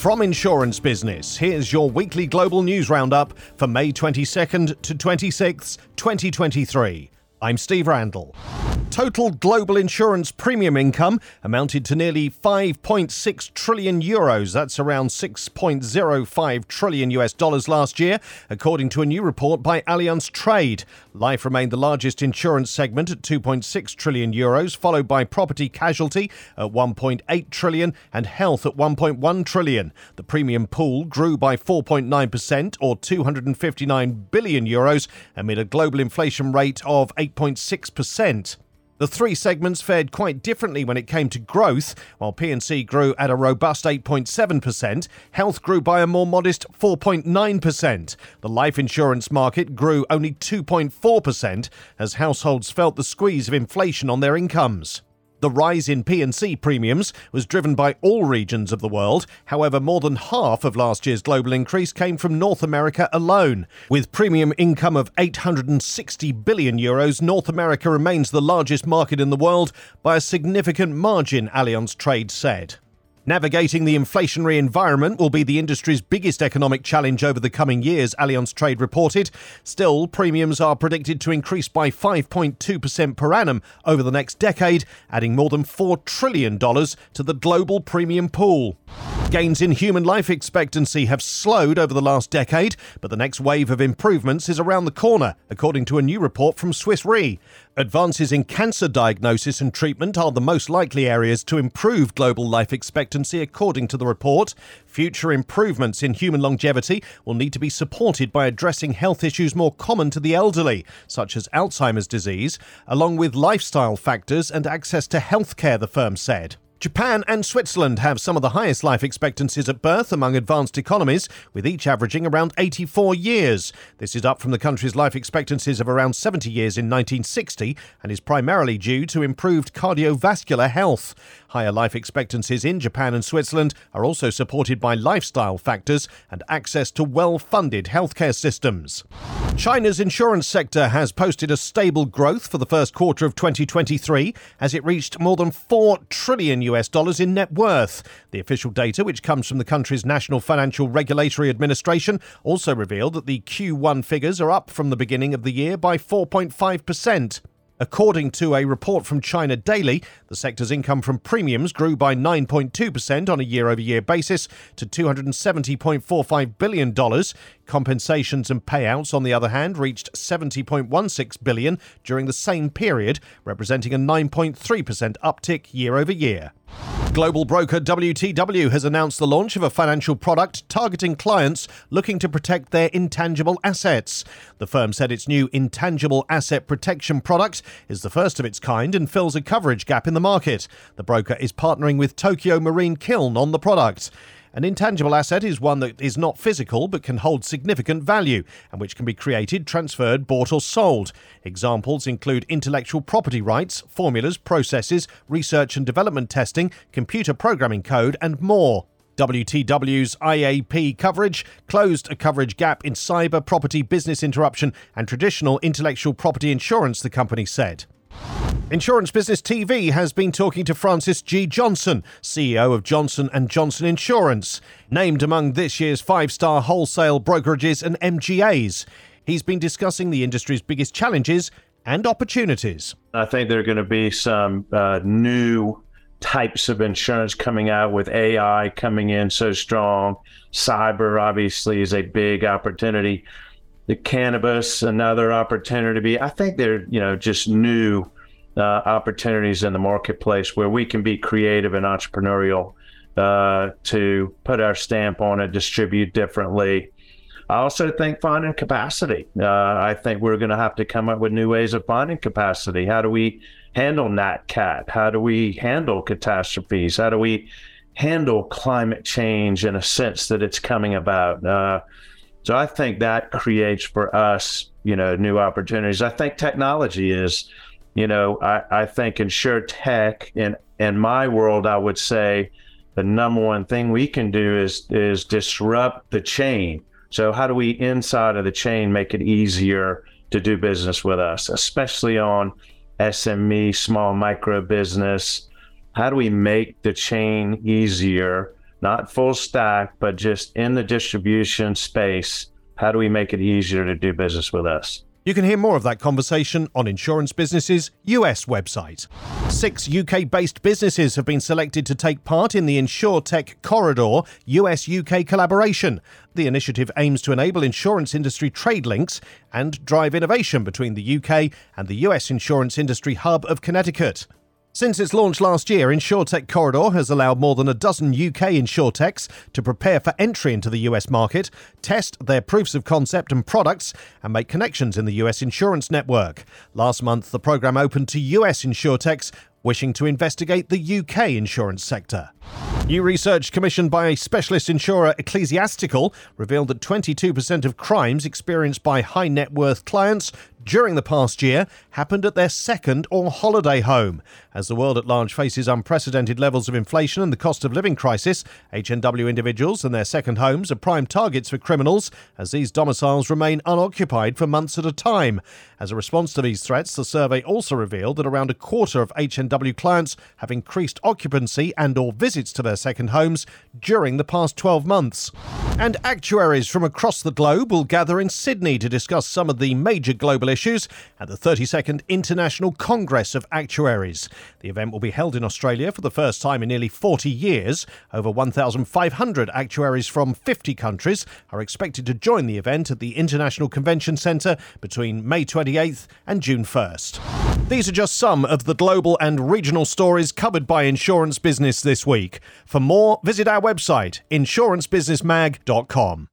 From Insurance Business, here's your weekly global news roundup for May 22nd to 26th, 2023. I'm Steve Randall. Total global insurance premium income amounted to nearly 5.6 trillion euros. That's around 6.05 trillion US dollars last year, according to a new report by Allianz Trade. Life remained the largest insurance segment at 2.6 trillion euros, followed by property casualty at 1.8 trillion and health at 1.1 trillion. The premium pool grew by 4.9% or 259 billion euros amid a global inflation rate of 8.6%. The three segments fared quite differently when it came to growth. While P&C grew at a robust 8.7%, health grew by a more modest 4.9%. The life insurance market grew only 2.4% as households felt the squeeze of inflation on their incomes. The rise in P&C premiums was driven by all regions of the world. However, more than half of last year's global increase came from North America alone. With premium income of 860 billion euros, North America remains the largest market in the world by a significant margin, Allianz Trade said. Navigating the inflationary environment will be the industry's biggest economic challenge over the coming years, Allianz Trade reported. Still, premiums are predicted to increase by 5.2% per annum over the next decade, adding more than $4 trillion to the global premium pool. Gains in human life expectancy have slowed over the last decade, but the next wave of improvements is around the corner, according to a new report from Swiss Re. Advances in cancer diagnosis and treatment are the most likely areas to improve global life expectancy, according to the report. Future improvements in human longevity will need to be supported by addressing health issues more common to the elderly, such as Alzheimer's disease, along with lifestyle factors and access to healthcare, the firm said. Japan and Switzerland have some of the highest life expectancies at birth among advanced economies, with each averaging around 84 years. This is up from the country's life expectancies of around 70 years in 1960 and is primarily due to improved cardiovascular health. Higher life expectancies in Japan and Switzerland are also supported by lifestyle factors and access to well funded healthcare systems. China's insurance sector has posted a stable growth for the first quarter of 2023 as it reached more than 4 trillion US dollars in net worth. The official data, which comes from the country's National Financial Regulatory Administration, also revealed that the Q1 figures are up from the beginning of the year by 4.5%. According to a report from China Daily, the sector's income from premiums grew by 9.2% on a year over year basis to $270.45 billion. Compensations and payouts, on the other hand, reached 70.16 billion during the same period, representing a 9.3% uptick year over year. Global broker WTW has announced the launch of a financial product targeting clients looking to protect their intangible assets. The firm said its new intangible asset protection product is the first of its kind and fills a coverage gap in the market. The broker is partnering with Tokio Marine Kiln on the product. An intangible asset is one that is not physical but can hold significant value and which can be created, transferred, bought, or sold. Examples include intellectual property rights, formulas, processes, research and development testing, computer programming code, and more. WTW's IAP coverage closed a coverage gap in cyber, property, business interruption, and traditional intellectual property insurance, the company said. Insurance Business TV has been talking to Francis G. Johnson, CEO of Johnson & Johnson Insurance, named among this year's five-star wholesale brokerages and MGAs. He's been discussing the industry's biggest challenges and opportunities. I think there are going to be some uh, new types of insurance coming out with AI coming in so strong. Cyber obviously is a big opportunity. The cannabis, another opportunity. to be. I think they're, you know, just new uh, opportunities in the marketplace where we can be creative and entrepreneurial uh, to put our stamp on it, distribute differently. I also think finding capacity. Uh, I think we're going to have to come up with new ways of finding capacity. How do we handle Nat Cat? How do we handle catastrophes? How do we handle climate change in a sense that it's coming about? Uh, so I think that creates for us, you know, new opportunities. I think technology is you know, I, I think insure tech in in my world, I would say the number one thing we can do is is disrupt the chain. So how do we inside of the chain make it easier to do business with us, especially on SME, small micro business? How do we make the chain easier not full stack, but just in the distribution space. How do we make it easier to do business with us? You can hear more of that conversation on Insurance Business's US website. Six UK based businesses have been selected to take part in the InsurTech Corridor US UK collaboration. The initiative aims to enable insurance industry trade links and drive innovation between the UK and the US insurance industry hub of Connecticut. Since its launch last year, InsurTech Corridor has allowed more than a dozen UK insurtechs to prepare for entry into the US market, test their proofs of concept and products, and make connections in the US insurance network. Last month, the program opened to US insurtechs wishing to investigate the UK insurance sector. New research commissioned by specialist insurer Ecclesiastical revealed that 22% of crimes experienced by high net worth clients during the past year happened at their second or holiday home. As the world at large faces unprecedented levels of inflation and the cost of living crisis, HNW individuals and their second homes are prime targets for criminals as these domiciles remain unoccupied for months at a time. As a response to these threats, the survey also revealed that around a quarter of HNW clients have increased occupancy and or visits to their second homes during the past 12 months. And actuaries from across the globe will gather in Sydney to discuss some of the major global issues at the 32nd International Congress of Actuaries. The event will be held in Australia for the first time in nearly 40 years. Over 1,500 actuaries from 50 countries are expected to join the event at the International Convention Centre between May 28th and June 1st. These are just some of the global and regional stories covered by Insurance Business this week. For more, visit our website, insurancebusinessmag.com.